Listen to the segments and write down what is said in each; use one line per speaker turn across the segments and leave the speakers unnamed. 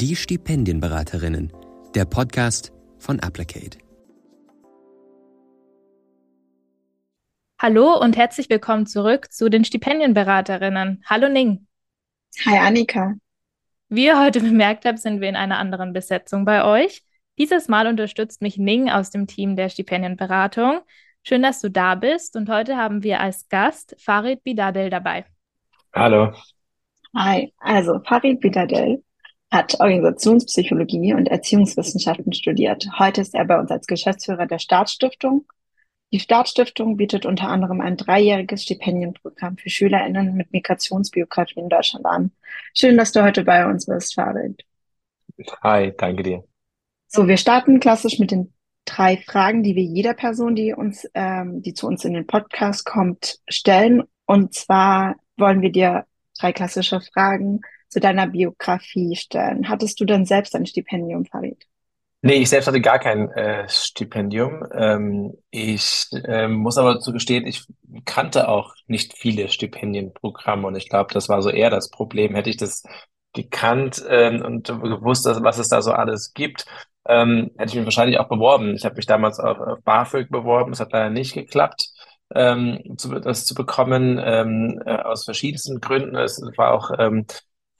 Die Stipendienberaterinnen, der Podcast von Applicate.
Hallo und herzlich willkommen zurück zu den Stipendienberaterinnen. Hallo Ning.
Hi Annika.
Wie ihr heute bemerkt habt, sind wir in einer anderen Besetzung bei euch. Dieses Mal unterstützt mich Ning aus dem Team der Stipendienberatung. Schön, dass du da bist und heute haben wir als Gast Farid Bidadel dabei.
Hallo.
Hi, also Farid Bidadel hat Organisationspsychologie und Erziehungswissenschaften studiert. Heute ist er bei uns als Geschäftsführer der Staatsstiftung. Die Staatsstiftung bietet unter anderem ein dreijähriges Stipendienprogramm für SchülerInnen mit Migrationsbiografie in Deutschland an. Schön, dass du heute bei uns bist, Farid.
Hi, danke dir.
So, wir starten klassisch mit den drei Fragen, die wir jeder Person, die uns, ähm, die zu uns in den Podcast kommt, stellen. Und zwar wollen wir dir drei klassische Fragen zu deiner Biografie stellen. Hattest du denn selbst ein Stipendium, Farid?
Nee, ich selbst hatte gar kein äh, Stipendium. Ähm, ich ähm, muss aber dazu gestehen, ich kannte auch nicht viele Stipendienprogramme und ich glaube, das war so eher das Problem. Hätte ich das gekannt ähm, und gewusst, was es da so alles gibt, ähm, hätte ich mich wahrscheinlich auch beworben. Ich habe mich damals auf, auf BAföG beworben, es hat leider nicht geklappt, ähm, zu, das zu bekommen, ähm, äh, aus verschiedensten Gründen. Es war auch ähm,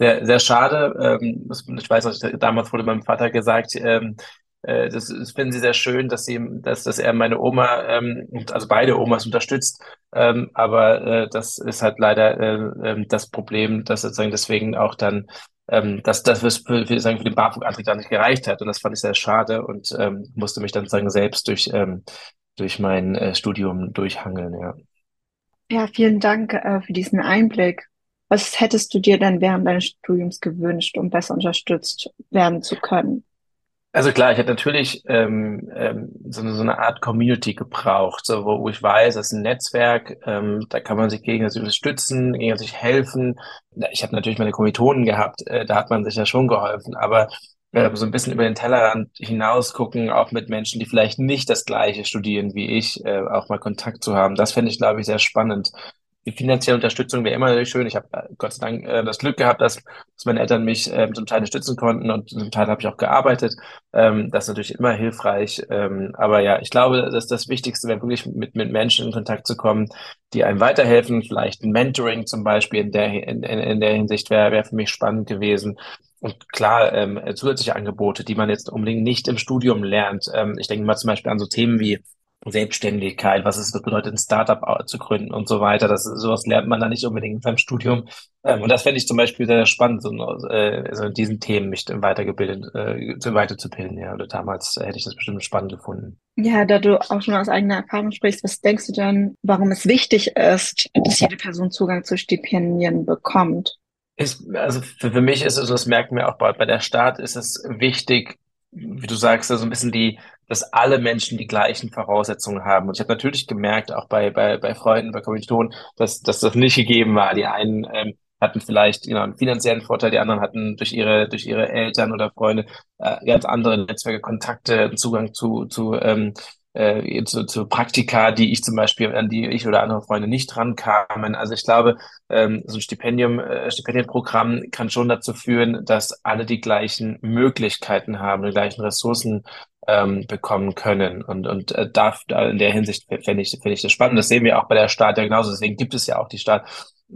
sehr, sehr schade. Ähm, ich weiß noch, damals wurde meinem Vater gesagt, ähm, äh, das, das finden sie sehr schön, dass sie, dass, dass er meine Oma, ähm, also beide Omas unterstützt. Ähm, aber äh, das ist halt leider äh, äh, das Problem, dass sozusagen deswegen auch dann ähm, dass das für, für, sagen, für den BAföG-Antrag dann nicht gereicht hat. Und das fand ich sehr schade und ähm, musste mich dann sagen selbst durch, ähm, durch mein äh, Studium durchhangeln, ja.
Ja, vielen Dank äh, für diesen Einblick. Was hättest du dir denn während deines Studiums gewünscht, um besser unterstützt werden zu können?
Also klar, ich hätte natürlich ähm, ähm, so, eine, so eine Art Community gebraucht, so, wo, wo ich weiß, das ist ein Netzwerk, ähm, da kann man sich gegenseitig unterstützen, gegenseitig helfen. Ich habe natürlich meine Kommilitonen gehabt, äh, da hat man sich ja schon geholfen, aber äh, so ein bisschen über den Tellerrand hinaus gucken, auch mit Menschen, die vielleicht nicht das Gleiche studieren wie ich, äh, auch mal Kontakt zu haben. Das fände ich, glaube ich, sehr spannend die finanzielle Unterstützung wäre immer schön. Ich habe äh, Gott sei Dank äh, das Glück gehabt, dass, dass meine Eltern mich äh, zum Teil unterstützen konnten und zum Teil habe ich auch gearbeitet. Ähm, das ist natürlich immer hilfreich. Ähm, aber ja, ich glaube, dass das Wichtigste wäre wirklich mit, mit Menschen in Kontakt zu kommen, die einem weiterhelfen. Vielleicht ein Mentoring zum Beispiel in der, in, in, in der Hinsicht wäre wäre für mich spannend gewesen. Und klar, ähm, zusätzliche Angebote, die man jetzt unbedingt nicht im Studium lernt. Ähm, ich denke mal zum Beispiel an so Themen wie Selbstständigkeit, was es bedeutet, ein Startup zu gründen und so weiter. Das, sowas lernt man da nicht unbedingt beim Studium. Ähm, und das fände ich zum Beispiel sehr spannend, so, äh, also in diesen Themen mich weitergebildet, äh, weiterzubilden. Ja, oder damals hätte ich das bestimmt spannend gefunden.
Ja, da du auch schon aus eigener Erfahrung sprichst, was denkst du denn, warum es wichtig ist, dass jede Person Zugang zu Stipendien bekommt?
Ist, also für, für mich ist es, das merken wir auch bei, bei der Staat, ist es wichtig, wie du sagst, also ein bisschen die, dass alle Menschen die gleichen Voraussetzungen haben. Und ich habe natürlich gemerkt, auch bei, bei, bei Freunden, bei Kommilitonen, dass, dass das nicht gegeben war. Die einen ähm, hatten vielleicht genau, einen finanziellen Vorteil, die anderen hatten durch ihre, durch ihre Eltern oder Freunde äh, ganz andere Netzwerke, Kontakte, Zugang zu, zu ähm, äh, zu, zu Praktika, die ich zum Beispiel, an die ich oder andere Freunde nicht rankamen. Also ich glaube, ähm, so ein Stipendium, äh, Stipendienprogramm kann schon dazu führen, dass alle die gleichen Möglichkeiten haben, die gleichen Ressourcen ähm, bekommen können. Und, und äh, da, in der Hinsicht fände ich, finde ich das spannend. Das sehen wir auch bei der Staat ja genauso. Deswegen gibt es ja auch die Staat,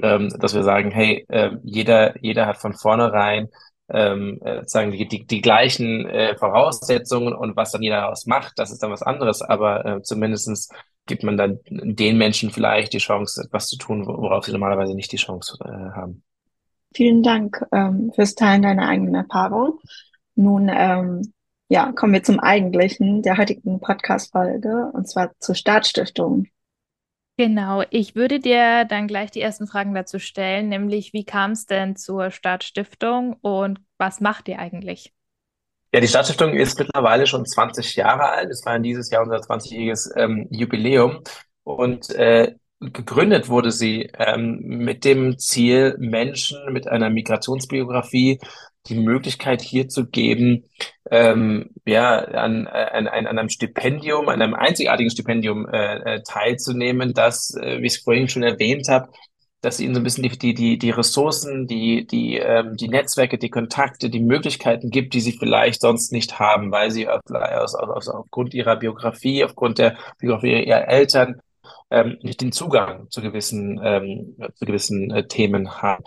ähm, dass wir sagen, hey, äh, jeder, jeder hat von vornherein ähm, äh, sagen die, die, die gleichen äh, Voraussetzungen und was dann jeder daraus macht, das ist dann was anderes, aber äh, zumindestens gibt man dann den Menschen vielleicht die Chance, etwas zu tun, worauf sie normalerweise nicht die Chance äh, haben.
Vielen Dank ähm, fürs Teilen deiner eigenen Erfahrung. Nun ähm, ja, kommen wir zum eigentlichen der heutigen Podcast-Folge und zwar zur Staatsstiftung.
Genau, ich würde dir dann gleich die ersten Fragen dazu stellen, nämlich wie kam es denn zur Staatsstiftung und was macht ihr eigentlich?
Ja, die Staatsstiftung ist mittlerweile schon 20 Jahre alt. Es war in dieses Jahr unser 20-jähriges ähm, Jubiläum. Und äh, gegründet wurde sie ähm, mit dem Ziel, Menschen mit einer Migrationsbiografie die Möglichkeit hier zu geben, ähm, ja, an, an, an einem Stipendium, an einem einzigartigen Stipendium äh, äh, teilzunehmen, das, äh, wie ich es vorhin schon erwähnt habe, dass ihnen so ein bisschen die, die, die, Ressourcen, die, die, ähm, die Netzwerke, die Kontakte, die Möglichkeiten gibt, die sie vielleicht sonst nicht haben, weil sie auf, aus, aus, aufgrund ihrer Biografie, aufgrund der Biografie ihrer Eltern ähm, nicht den Zugang zu gewissen, ähm, zu gewissen äh, Themen haben.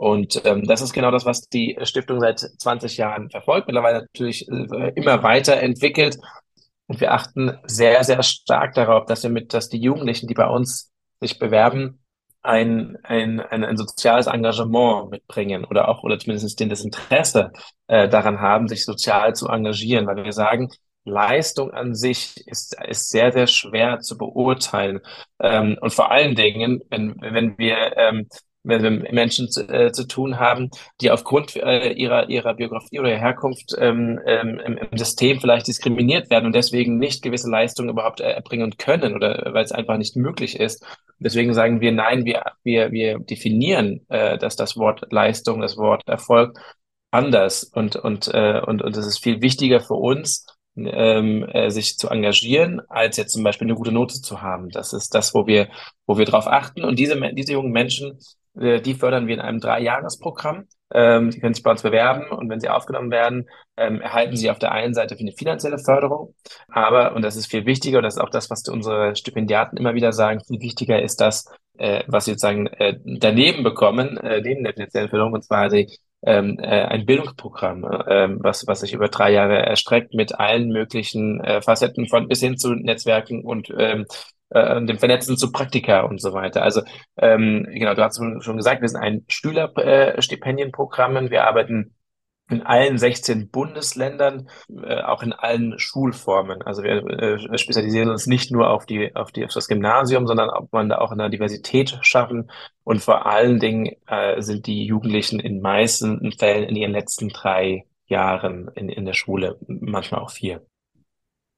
Und ähm, das ist genau das, was die Stiftung seit 20 Jahren verfolgt, mittlerweile natürlich äh, immer weiterentwickelt. Und wir achten sehr, sehr stark darauf, dass wir mit, dass die Jugendlichen, die bei uns sich bewerben, ein, ein, ein, ein soziales Engagement mitbringen oder auch, oder zumindest das Interesse äh, daran haben, sich sozial zu engagieren, weil wir sagen, Leistung an sich ist, ist sehr, sehr schwer zu beurteilen. Ähm, und vor allen Dingen, wenn, wenn wir ähm, wenn wir Menschen zu, äh, zu tun haben, die aufgrund äh, ihrer, ihrer Biografie oder Herkunft ähm, ähm, im, System vielleicht diskriminiert werden und deswegen nicht gewisse Leistungen überhaupt erbringen können oder weil es einfach nicht möglich ist. Deswegen sagen wir nein, wir, wir, wir definieren äh, dass das Wort Leistung, das Wort Erfolg anders und, und, äh, und, und es ist viel wichtiger für uns, ähm, äh, sich zu engagieren, als jetzt zum Beispiel eine gute Note zu haben. Das ist das, wo wir, wo wir drauf achten. Und diese, diese jungen Menschen äh, die fördern wir in einem Dreijahresprogramm. Ähm, die können sich bei uns bewerben und wenn sie aufgenommen werden, ähm, erhalten sie auf der einen Seite eine finanzielle Förderung. Aber, und das ist viel wichtiger, und das ist auch das, was unsere Stipendiaten immer wieder sagen, viel wichtiger ist das, äh, was sie sozusagen äh, daneben bekommen, äh, neben der finanziellen Förderung, und zwar die, ähm, äh, ein Bildungsprogramm, äh, was, was sich über drei Jahre erstreckt mit allen möglichen äh, Facetten von bis hin zu Netzwerken und ähm, äh, dem Vernetzen zu Praktika und so weiter. Also ähm, genau, du hast schon gesagt, wir sind ein Schülerstipendienprogramm. Wir arbeiten in allen 16 Bundesländern, äh, auch in allen Schulformen. Also wir äh, spezialisieren uns nicht nur auf die, auf die, auf das Gymnasium, sondern ob man da auch eine Diversität schaffen. Und vor allen Dingen äh, sind die Jugendlichen in meisten Fällen in ihren letzten drei Jahren in, in der Schule, manchmal auch vier.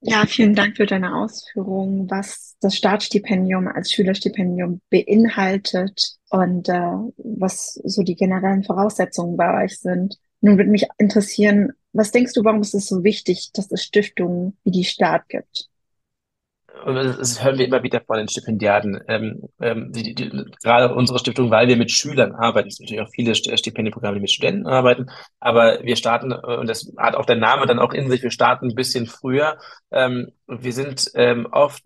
Ja, vielen Dank für deine Ausführungen, was das Staatsstipendium als Schülerstipendium beinhaltet und äh, was so die generellen Voraussetzungen bei euch sind. Nun würde mich interessieren, was denkst du, warum ist es so wichtig, dass es Stiftungen wie die Staat gibt?
Das hören wir immer wieder von den Stipendiaten, ähm, ähm, die, die, gerade unsere Stiftung, weil wir mit Schülern arbeiten, es sind natürlich auch viele Stipendienprogramme, die mit Studenten arbeiten, aber wir starten, äh, und das hat auch der Name dann auch in sich, wir starten ein bisschen früher. Ähm, wir sind ähm, oft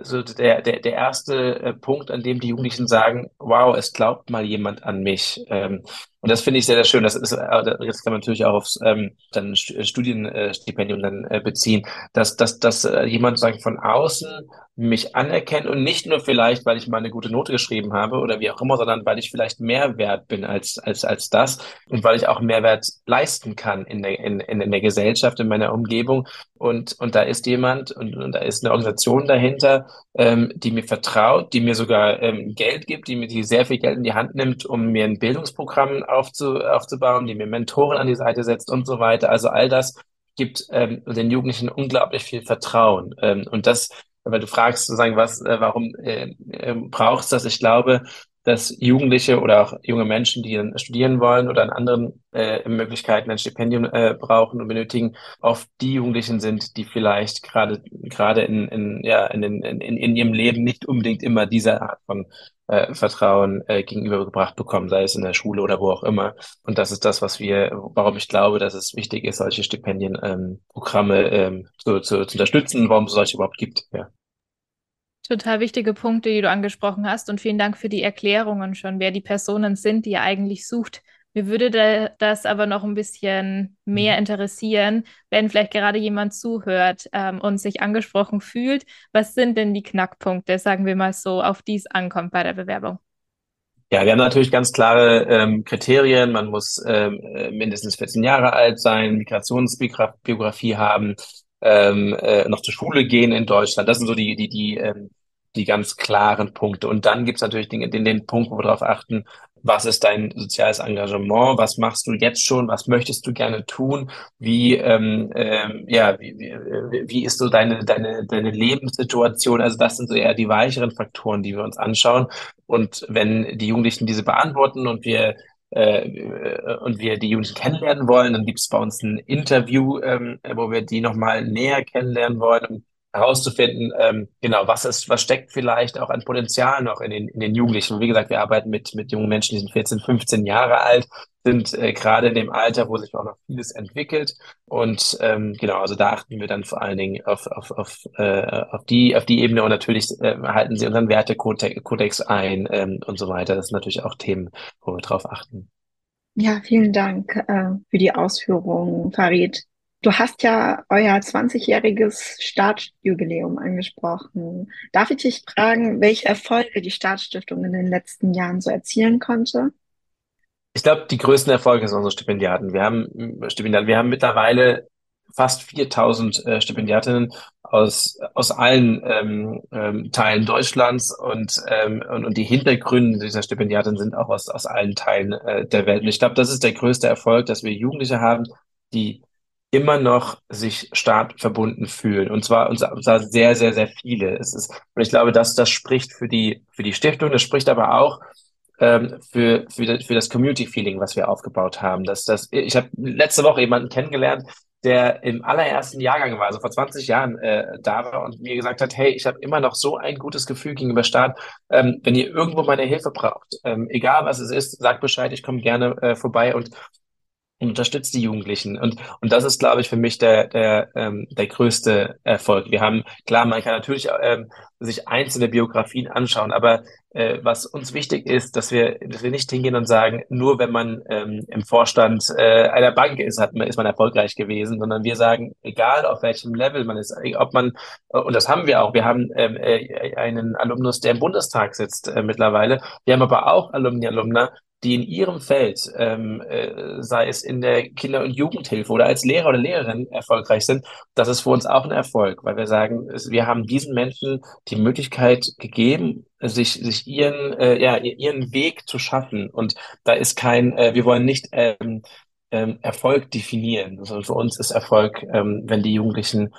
so der, der, der erste äh, Punkt, an dem die Jugendlichen sagen, wow, es glaubt mal jemand an mich. Ähm, und das finde ich sehr, sehr schön. Das ist, äh, jetzt kann man natürlich auch aufs ähm, dann Studienstipendium dann äh, beziehen, dass, dass, dass äh, jemand sagen von außen mich anerkennt und nicht nur vielleicht, weil ich mal eine gute Note geschrieben habe oder wie auch immer, sondern weil ich vielleicht mehr wert bin als, als, als das und weil ich auch Mehrwert leisten kann in der, in, in der Gesellschaft, in meiner Umgebung. Und, und da ist jemand und, und da ist eine Organisation dahinter, ähm, die mir vertraut, die mir sogar ähm, Geld gibt, die mir die sehr viel Geld in die Hand nimmt, um mir ein Bildungsprogramm aufzu, aufzubauen, die mir Mentoren an die Seite setzt und so weiter. Also all das gibt ähm, den Jugendlichen unglaublich viel Vertrauen. Ähm, und das weil du fragst sozusagen, was, äh, warum äh, äh, brauchst das? Ich glaube, dass Jugendliche oder auch junge Menschen, die studieren wollen oder an anderen äh, Möglichkeiten ein Stipendium äh, brauchen und benötigen, oft die Jugendlichen sind, die vielleicht gerade gerade in, in, ja, in, in, in, in ihrem Leben nicht unbedingt immer diese Art von äh, Vertrauen äh, gegenübergebracht bekommen, sei es in der Schule oder wo auch immer. Und das ist das, was wir, warum ich glaube, dass es wichtig ist, solche Stipendienprogramme ähm, ähm, zu, zu, zu unterstützen, warum es solche überhaupt gibt. Ja.
Total wichtige Punkte, die du angesprochen hast. Und vielen Dank für die Erklärungen schon, wer die Personen sind, die ihr eigentlich sucht. Mir würde das aber noch ein bisschen mehr mhm. interessieren, wenn vielleicht gerade jemand zuhört ähm, und sich angesprochen fühlt. Was sind denn die Knackpunkte, sagen wir mal so, auf die es ankommt bei der Bewerbung?
Ja, wir haben natürlich ganz klare ähm, Kriterien. Man muss ähm, äh, mindestens 14 Jahre alt sein, Migrationsbiografie haben, ähm, äh, noch zur Schule gehen in Deutschland. Das sind so die, die, die, ähm, die ganz klaren Punkte. Und dann gibt es natürlich den, den, den Punkt, wo wir darauf achten, was ist dein soziales Engagement, was machst du jetzt schon, was möchtest du gerne tun, wie, ähm, ähm, ja, wie, wie, wie ist so deine, deine, deine Lebenssituation, also das sind so eher die weicheren Faktoren, die wir uns anschauen. Und wenn die Jugendlichen diese beantworten und wir äh, und wir die Jugendlichen kennenlernen wollen, dann gibt es bei uns ein Interview, ähm, wo wir die nochmal näher kennenlernen wollen herauszufinden, ähm, genau, was ist, was steckt vielleicht auch an Potenzial noch in den, in den Jugendlichen. Wie gesagt, wir arbeiten mit, mit jungen Menschen, die sind 14, 15 Jahre alt, sind äh, gerade in dem Alter, wo sich auch noch vieles entwickelt. Und ähm, genau, also da achten wir dann vor allen Dingen auf, auf, auf, äh, auf, die, auf die Ebene und natürlich äh, halten sie unseren Wertekodex ein ähm, und so weiter. Das sind natürlich auch Themen, wo wir drauf achten.
Ja, vielen Dank äh, für die Ausführungen, Farid. Du hast ja euer 20-jähriges Startjubiläum angesprochen. Darf ich dich fragen, welche Erfolge die Startstiftung in den letzten Jahren so erzielen konnte?
Ich glaube, die größten Erfolge sind unsere Stipendiaten. Wir haben Stipendiaten, wir haben mittlerweile fast 4000 äh, Stipendiatinnen aus, aus allen ähm, ähm, Teilen Deutschlands und, ähm, und, und die Hintergründe dieser Stipendiatinnen sind auch aus, aus allen Teilen äh, der Welt. Und ich glaube, das ist der größte Erfolg, dass wir Jugendliche haben, die immer noch sich stark verbunden fühlen. Und zwar, und zwar sehr, sehr, sehr viele. Es ist, und ich glaube, dass das spricht für die, für die Stiftung, das spricht aber auch ähm, für, für, für das Community-Feeling, was wir aufgebaut haben. Dass das, ich habe letzte Woche jemanden kennengelernt, der im allerersten Jahrgang war, also vor 20 Jahren äh, da war und mir gesagt hat, hey, ich habe immer noch so ein gutes Gefühl gegenüber Staat. Ähm, wenn ihr irgendwo meine Hilfe braucht, ähm, egal was es ist, sagt Bescheid, ich komme gerne äh, vorbei und unterstützt die Jugendlichen. Und, und das ist, glaube ich, für mich der, der, ähm, der größte Erfolg. Wir haben, klar, man kann natürlich ähm, sich einzelne Biografien anschauen, aber äh, was uns wichtig ist, dass wir, dass wir nicht hingehen und sagen, nur wenn man ähm, im Vorstand äh, einer Bank ist, hat man, ist man erfolgreich gewesen, sondern wir sagen, egal auf welchem Level man ist, ob man, und das haben wir auch, wir haben ähm, äh, einen Alumnus, der im Bundestag sitzt äh, mittlerweile, wir haben aber auch Alumni, Alumna, die in ihrem Feld, ähm, äh, sei es in der Kinder- und Jugendhilfe oder als Lehrer oder Lehrerin erfolgreich sind, das ist für uns auch ein Erfolg, weil wir sagen, wir haben diesen Menschen die Möglichkeit gegeben, sich, sich ihren, äh, ja, ihren Weg zu schaffen. Und da ist kein, äh, wir wollen nicht ähm, ähm, Erfolg definieren, sondern für uns ist Erfolg, ähm, wenn die Jugendlichen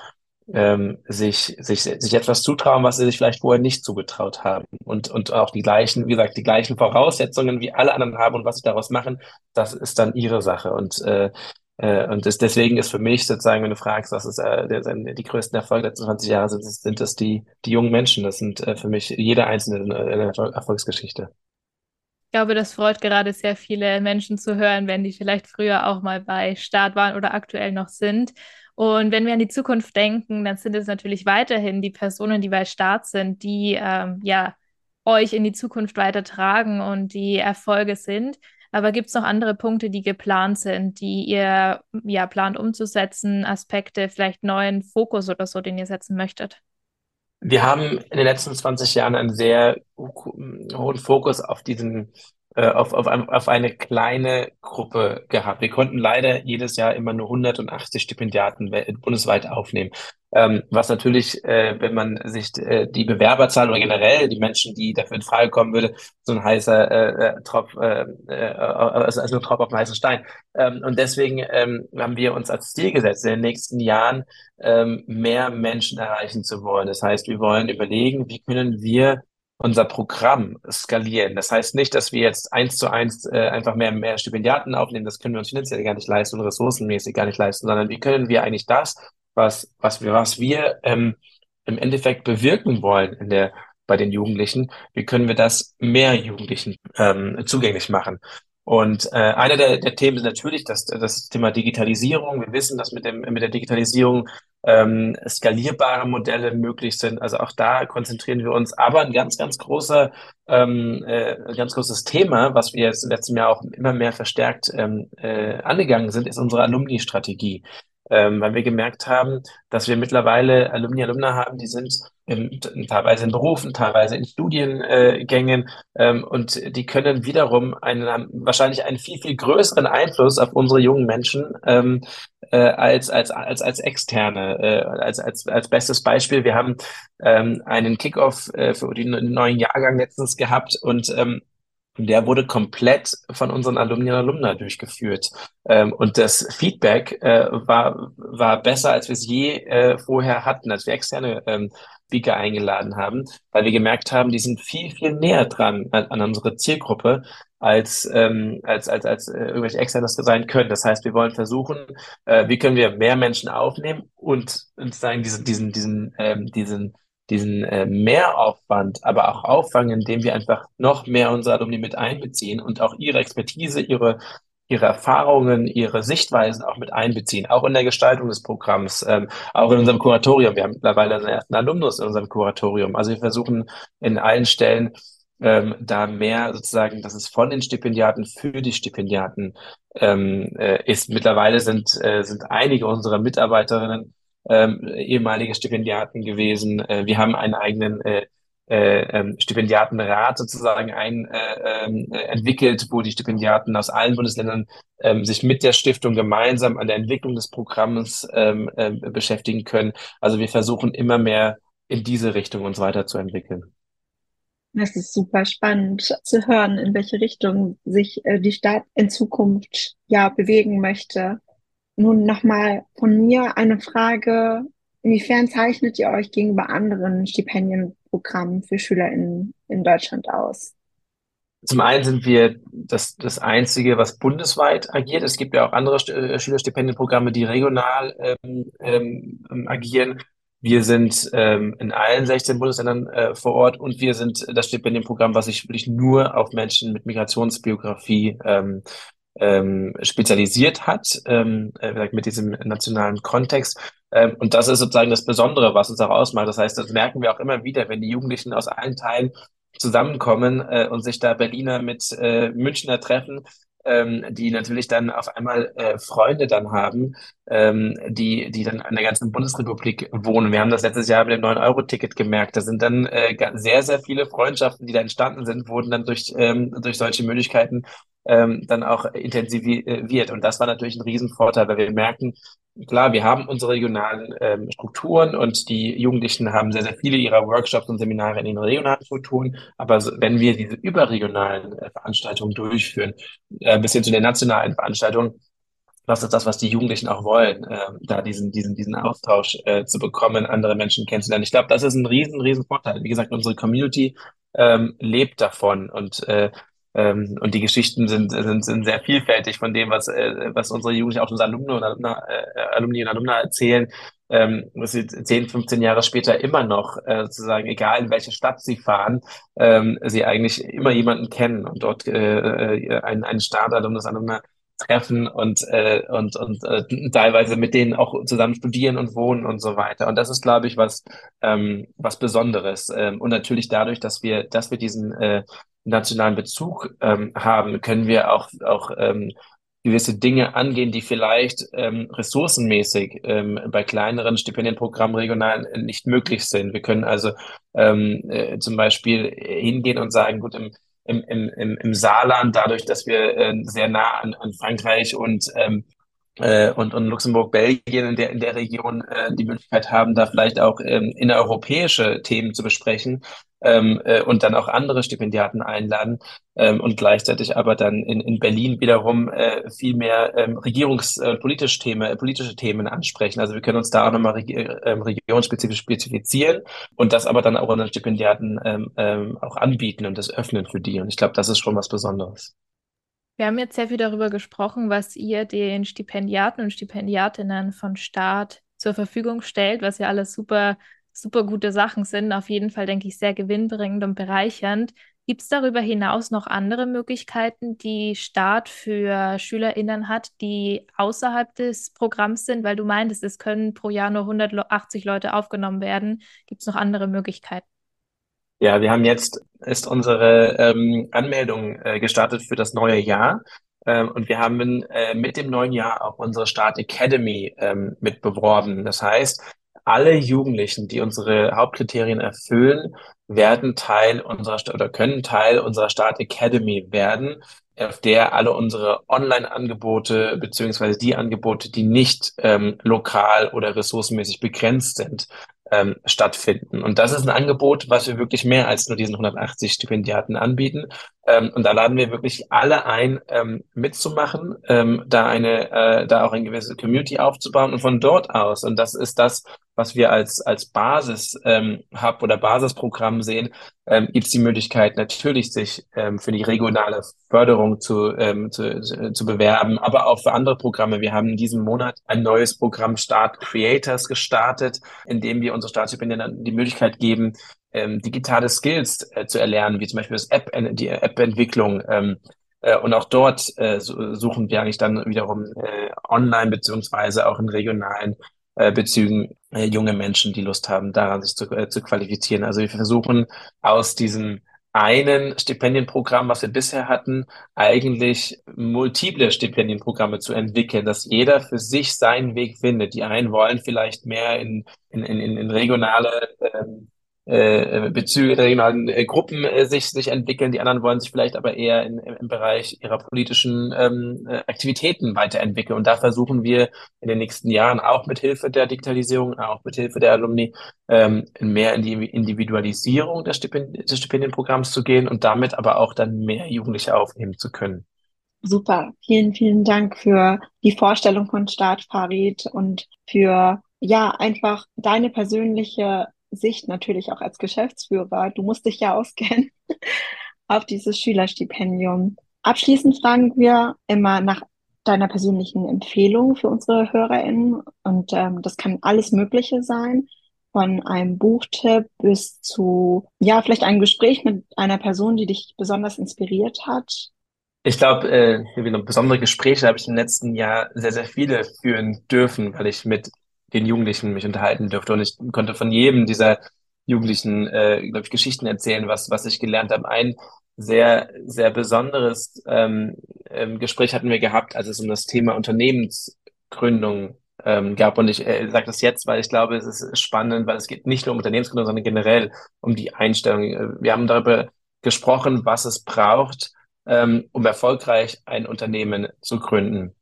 ähm, sich, sich, sich etwas zutrauen, was sie sich vielleicht vorher nicht zugetraut haben. Und, und auch die gleichen, wie gesagt, die gleichen Voraussetzungen wie alle anderen haben und was sie daraus machen, das ist dann ihre Sache. Und, äh, äh, und das, deswegen ist für mich sozusagen, wenn du fragst, was ist äh, der, die größten Erfolge der letzten 20 Jahre, sind, sind das die, die jungen Menschen. Das sind äh, für mich jeder einzelne eine Erfolgsgeschichte.
Ich glaube, das freut gerade sehr viele Menschen zu hören, wenn die vielleicht früher auch mal bei Start waren oder aktuell noch sind. Und wenn wir an die Zukunft denken, dann sind es natürlich weiterhin die Personen, die bei Start sind, die ähm, ja euch in die Zukunft weitertragen und die Erfolge sind. Aber gibt es noch andere Punkte, die geplant sind, die ihr ja plant umzusetzen, Aspekte, vielleicht neuen Fokus oder so, den ihr setzen möchtet?
Wir haben in den letzten 20 Jahren einen sehr hohen Fokus auf diesen äh, auf, auf, auf eine kleine Gruppe gehabt. Wir konnten leider jedes Jahr immer nur 180 Stipendiaten bundesweit aufnehmen. Ähm, was natürlich, äh, wenn man sich äh, die Bewerberzahl oder generell die Menschen, die dafür in Frage kommen würde, so ein heißer äh, äh Tropf, äh, äh, also, also ein Tropf auf dem heißen Stein. Ähm, und deswegen ähm, haben wir uns als Ziel gesetzt, in den nächsten Jahren ähm, mehr Menschen erreichen zu wollen. Das heißt, wir wollen überlegen, wie können wir unser Programm skalieren. Das heißt nicht, dass wir jetzt eins zu eins äh, einfach mehr, mehr Stipendiaten aufnehmen. Das können wir uns finanziell gar nicht leisten und ressourcenmäßig gar nicht leisten, sondern wie können wir eigentlich das, was, was wir, was wir ähm, im Endeffekt bewirken wollen in der, bei den Jugendlichen, wie können wir das mehr Jugendlichen ähm, zugänglich machen? Und äh, einer der, der Themen ist natürlich das, das Thema Digitalisierung. Wir wissen, dass mit, dem, mit der Digitalisierung ähm, skalierbare Modelle möglich sind. Also auch da konzentrieren wir uns. Aber ein ganz, ganz großer, ähm, äh, ganz großes Thema, was wir jetzt im letzten Jahr auch immer mehr verstärkt ähm, äh, angegangen sind, ist unsere Alumni-Strategie ähm, weil wir gemerkt haben, dass wir mittlerweile Alumni, Alumna haben, die sind in, teilweise in Berufen, teilweise in Studiengängen ähm, und die können wiederum einen, wahrscheinlich einen viel, viel größeren Einfluss auf unsere jungen Menschen ähm, äh, als, als, als, als externe. Äh, als, als, als bestes Beispiel, wir haben ähm, einen Kickoff äh, für den neuen Jahrgang letztens gehabt und ähm, der wurde komplett von unseren Alumni und Alumna durchgeführt. Ähm, und das Feedback äh, war, war besser, als wir es je äh, vorher hatten, als wir externe ähm, Speaker eingeladen haben, weil wir gemerkt haben, die sind viel, viel näher dran an, an unsere Zielgruppe als, ähm, als, als, als äh, irgendwelche Externes sein können. Das heißt, wir wollen versuchen, äh, wie können wir mehr Menschen aufnehmen und, und sagen, diesen, diesen, diesen, ähm, diesen, diesen äh, Mehraufwand, aber auch auffangen, indem wir einfach noch mehr unsere Alumni mit einbeziehen und auch ihre Expertise, ihre ihre Erfahrungen, ihre Sichtweisen auch mit einbeziehen, auch in der Gestaltung des Programms, ähm, auch in unserem Kuratorium. Wir haben mittlerweile einen ersten Alumnus in unserem Kuratorium. Also wir versuchen in allen Stellen ähm, da mehr sozusagen, dass es von den Stipendiaten für die Stipendiaten ähm, äh, ist. Mittlerweile sind, äh, sind einige unserer Mitarbeiterinnen ähm, ehemalige Stipendiaten gewesen. Äh, wir haben einen eigenen äh, äh, ähm, Stipendiatenrat sozusagen ein, äh, äh, entwickelt, wo die Stipendiaten aus allen Bundesländern äh, sich mit der Stiftung gemeinsam an der Entwicklung des Programms ähm, äh, beschäftigen können. Also wir versuchen immer mehr in diese Richtung uns weiterzuentwickeln.
Es ist super spannend zu hören, in welche Richtung sich äh, die Stadt in Zukunft ja bewegen möchte. Nun nochmal von mir eine Frage. Inwiefern zeichnet ihr euch gegenüber anderen Stipendienprogrammen für SchülerInnen in Deutschland aus?
Zum einen sind wir das, das Einzige, was bundesweit agiert. Es gibt ja auch andere äh, Schülerstipendienprogramme, die regional ähm, ähm, agieren. Wir sind ähm, in allen 16 Bundesländern äh, vor Ort und wir sind das Stipendienprogramm, was sich wirklich nur auf Menschen mit Migrationsbiografie ähm, ähm, spezialisiert hat, ähm, äh, mit diesem nationalen Kontext. Ähm, und das ist sozusagen das Besondere, was uns auch ausmacht. Das heißt, das merken wir auch immer wieder, wenn die Jugendlichen aus allen Teilen zusammenkommen äh, und sich da Berliner mit äh, Münchner treffen, ähm, die natürlich dann auf einmal äh, Freunde dann haben, ähm, die, die dann an der ganzen Bundesrepublik wohnen. Wir haben das letztes Jahr mit dem 9-Euro-Ticket gemerkt. Da sind dann äh, sehr, sehr viele Freundschaften, die da entstanden sind, wurden dann durch, ähm, durch solche Möglichkeiten ähm, dann auch intensiviert. Und das war natürlich ein Riesenvorteil, weil wir merken, klar, wir haben unsere regionalen ähm, Strukturen und die Jugendlichen haben sehr, sehr viele ihrer Workshops und Seminare in den regionalen Strukturen. Aber wenn wir diese überregionalen äh, Veranstaltungen durchführen, äh, bis hin zu den nationalen Veranstaltungen, das ist das, was die Jugendlichen auch wollen, äh, da diesen, diesen, diesen Austausch äh, zu bekommen, andere Menschen kennenzulernen. Ich glaube, das ist ein riesen, riesen Vorteil. Wie gesagt, unsere Community ähm, lebt davon und äh, ähm, und die Geschichten sind, sind, sind sehr vielfältig von dem, was, äh, was unsere Jugendlichen, auch unsere Alumni und Alumna, äh, Alumni und Alumna erzählen, ähm, dass sie 10, 15 Jahre später immer noch äh, sozusagen, egal in welche Stadt sie fahren, ähm, sie eigentlich immer jemanden kennen und dort äh, äh einen, einen Startalumnus, Alumna treffen und, äh, und, und äh, teilweise mit denen auch zusammen studieren und wohnen und so weiter. Und das ist, glaube ich, was, ähm, was Besonderes. Ähm, und natürlich dadurch, dass wir, dass wir diesen äh, nationalen Bezug ähm, haben, können wir auch, auch ähm, gewisse Dinge angehen, die vielleicht ähm, ressourcenmäßig ähm, bei kleineren Stipendienprogrammen regional nicht möglich sind. Wir können also ähm, äh, zum Beispiel hingehen und sagen, gut, im, im, im, im Saarland, dadurch, dass wir äh, sehr nah an, an Frankreich und ähm, äh, und, und Luxemburg, Belgien in der, in der Region äh, die Möglichkeit haben, da vielleicht auch ähm, innereuropäische Themen zu besprechen ähm, äh, und dann auch andere Stipendiaten einladen ähm, und gleichzeitig aber dann in, in Berlin wiederum äh, viel mehr ähm, regierungspolitische äh, Themen, politische Themen ansprechen. Also wir können uns da auch nochmal regi ähm, regionsspezifisch spezifizieren und das aber dann auch unseren Stipendiaten ähm, ähm, auch anbieten und das öffnen für die. Und ich glaube, das ist schon was Besonderes.
Wir haben jetzt sehr viel darüber gesprochen, was ihr den Stipendiaten und Stipendiatinnen von Staat zur Verfügung stellt, was ja alles super, super gute Sachen sind. Auf jeden Fall, denke ich, sehr gewinnbringend und bereichernd. Gibt es darüber hinaus noch andere Möglichkeiten, die Staat für SchülerInnen hat, die außerhalb des Programms sind? Weil du meintest, es können pro Jahr nur 180 Leute aufgenommen werden. Gibt es noch andere Möglichkeiten?
Ja, wir haben jetzt ist unsere ähm, Anmeldung äh, gestartet für das neue Jahr. Ähm, und wir haben äh, mit dem neuen Jahr auch unsere Start Academy ähm, mit beworben. Das heißt, alle Jugendlichen, die unsere Hauptkriterien erfüllen, werden Teil unserer oder können Teil unserer Start Academy werden, auf der alle unsere Online-Angebote beziehungsweise die Angebote, die nicht ähm, lokal oder ressourcenmäßig begrenzt sind, ähm, stattfinden. Und das ist ein Angebot, was wir wirklich mehr als nur diesen 180 Stipendiaten anbieten. Ähm, und da laden wir wirklich alle ein, ähm, mitzumachen, ähm, da eine, äh, da auch eine gewisse Community aufzubauen und von dort aus. Und das ist das, was wir als, als Basis ähm, oder Basisprogramm sehen, ähm, gibt es die Möglichkeit natürlich, sich ähm, für die regionale Förderung zu, ähm, zu, zu bewerben, aber auch für andere Programme. Wir haben in diesem Monat ein neues Programm Start Creators gestartet, in dem wir unsere Staatsstipendien die Möglichkeit geben, ähm, digitale Skills äh, zu erlernen, wie zum Beispiel das App, die App-Entwicklung. Ähm, äh, und auch dort äh, suchen wir eigentlich dann wiederum äh, online beziehungsweise auch in regionalen äh, Bezügen äh, junge Menschen, die Lust haben, daran sich zu, äh, zu qualifizieren. Also wir versuchen aus diesem einen Stipendienprogramm, was wir bisher hatten, eigentlich multiple Stipendienprogramme zu entwickeln, dass jeder für sich seinen Weg findet. Die einen wollen vielleicht mehr in, in, in, in regionale ähm, äh, Bezüge regionalen äh, Gruppen äh, sich, sich entwickeln. Die anderen wollen sich vielleicht aber eher in, im Bereich ihrer politischen ähm, äh, Aktivitäten weiterentwickeln. Und da versuchen wir in den nächsten Jahren auch mit Hilfe der Digitalisierung, auch mit Hilfe der Alumni, ähm, mehr in die Individualisierung des, Stipendien, des Stipendienprogramms zu gehen und damit aber auch dann mehr Jugendliche aufnehmen zu können.
Super. Vielen, vielen Dank für die Vorstellung von Start Farid und für ja, einfach deine persönliche Sicht natürlich auch als Geschäftsführer, du musst dich ja auskennen, auf dieses Schülerstipendium. Abschließend fragen wir immer nach deiner persönlichen Empfehlung für unsere HörerInnen. Und ähm, das kann alles Mögliche sein, von einem Buchtipp bis zu, ja, vielleicht ein Gespräch mit einer Person, die dich besonders inspiriert hat.
Ich glaube, äh, besondere Gespräche habe ich im letzten Jahr sehr, sehr viele führen dürfen, weil ich mit den Jugendlichen mich unterhalten dürfte. Und ich konnte von jedem dieser Jugendlichen, äh, glaube ich, Geschichten erzählen, was, was ich gelernt habe. Ein sehr, sehr besonderes ähm, ähm, Gespräch hatten wir gehabt, als es um das Thema Unternehmensgründung ähm, gab. Und ich äh, sage das jetzt, weil ich glaube, es ist spannend, weil es geht nicht nur um Unternehmensgründung, sondern generell um die Einstellung. Wir haben darüber gesprochen, was es braucht, ähm, um erfolgreich ein Unternehmen zu gründen.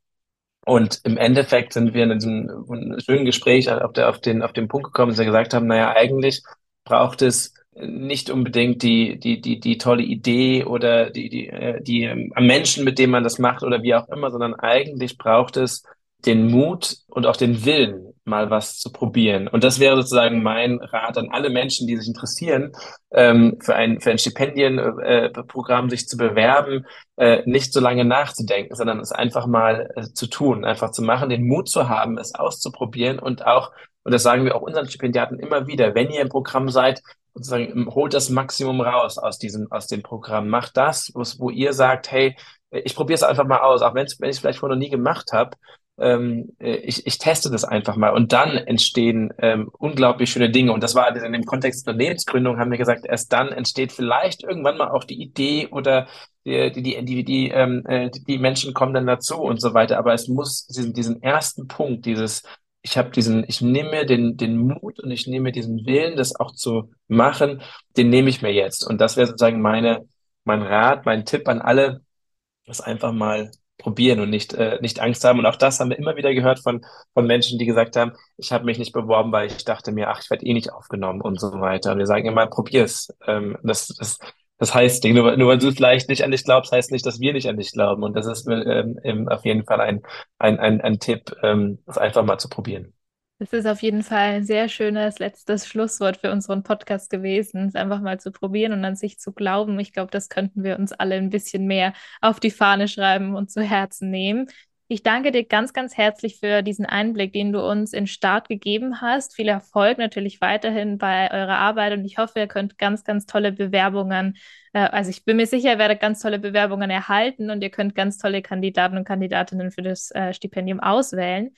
Und im Endeffekt sind wir in diesem schönen Gespräch auf, der, auf, den, auf den Punkt gekommen, dass wir gesagt haben, naja, eigentlich braucht es nicht unbedingt die, die, die, die tolle Idee oder die, die, äh, die ähm, Menschen, mit dem man das macht oder wie auch immer, sondern eigentlich braucht es den Mut und auch den Willen, mal was zu probieren. Und das wäre sozusagen mein Rat an alle Menschen, die sich interessieren, ähm, für ein, für ein Stipendienprogramm äh, sich zu bewerben, äh, nicht so lange nachzudenken, sondern es einfach mal äh, zu tun, einfach zu machen, den Mut zu haben, es auszuprobieren und auch, und das sagen wir auch unseren Stipendiaten immer wieder, wenn ihr im Programm seid, sozusagen holt das Maximum raus aus diesem, aus dem Programm. Macht das, wo ihr sagt, hey, ich probiere es einfach mal aus, auch wenn ich es vielleicht vorher noch nie gemacht habe, ähm, äh, ich, ich teste das einfach mal und dann entstehen ähm, unglaublich schöne Dinge. Und das war in dem Kontext der Unternehmensgründung, haben wir gesagt, erst dann entsteht vielleicht irgendwann mal auch die Idee oder die, die, die, die, die, ähm, äh, die Menschen kommen dann dazu und so weiter. Aber es muss diesen, diesen ersten Punkt, dieses, ich habe diesen, ich nehme mir den, den Mut und ich nehme mir diesen Willen, das auch zu machen, den nehme ich mir jetzt. Und das wäre sozusagen meine, mein Rat, mein Tipp an alle, das einfach mal probieren und nicht, äh, nicht Angst haben. Und auch das haben wir immer wieder gehört von, von Menschen, die gesagt haben, ich habe mich nicht beworben, weil ich dachte mir, ach, ich werde eh nicht aufgenommen und so weiter. Und wir sagen immer, probier's. Ähm, das, das, das heißt, nur, nur weil du vielleicht nicht an dich glaubst, heißt nicht, dass wir nicht an dich glauben. Und das ist ähm, auf jeden Fall ein, ein, ein, ein Tipp, ähm, das einfach mal zu probieren.
Das ist auf jeden Fall ein sehr schönes letztes Schlusswort für unseren Podcast gewesen, es einfach mal zu probieren und an sich zu glauben. Ich glaube, das könnten wir uns alle ein bisschen mehr auf die Fahne schreiben und zu Herzen nehmen. Ich danke dir ganz, ganz herzlich für diesen Einblick, den du uns in Start gegeben hast. Viel Erfolg natürlich weiterhin bei eurer Arbeit und ich hoffe, ihr könnt ganz, ganz tolle Bewerbungen, äh, also ich bin mir sicher, ihr werdet ganz tolle Bewerbungen erhalten und ihr könnt ganz tolle Kandidaten und Kandidatinnen für das äh, Stipendium auswählen.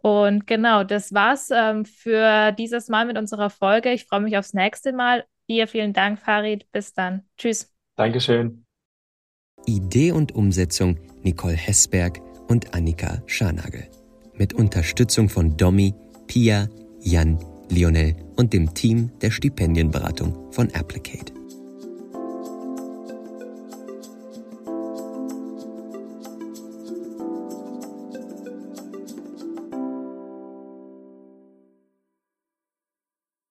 Und genau, das war's ähm, für dieses Mal mit unserer Folge. Ich freue mich aufs nächste Mal. Dir vielen Dank, Farid. Bis dann. Tschüss.
Dankeschön.
Idee und Umsetzung Nicole Hessberg und Annika Scharnagel. Mit Unterstützung von Domi, Pia, Jan, Lionel und dem Team der Stipendienberatung von Applicate.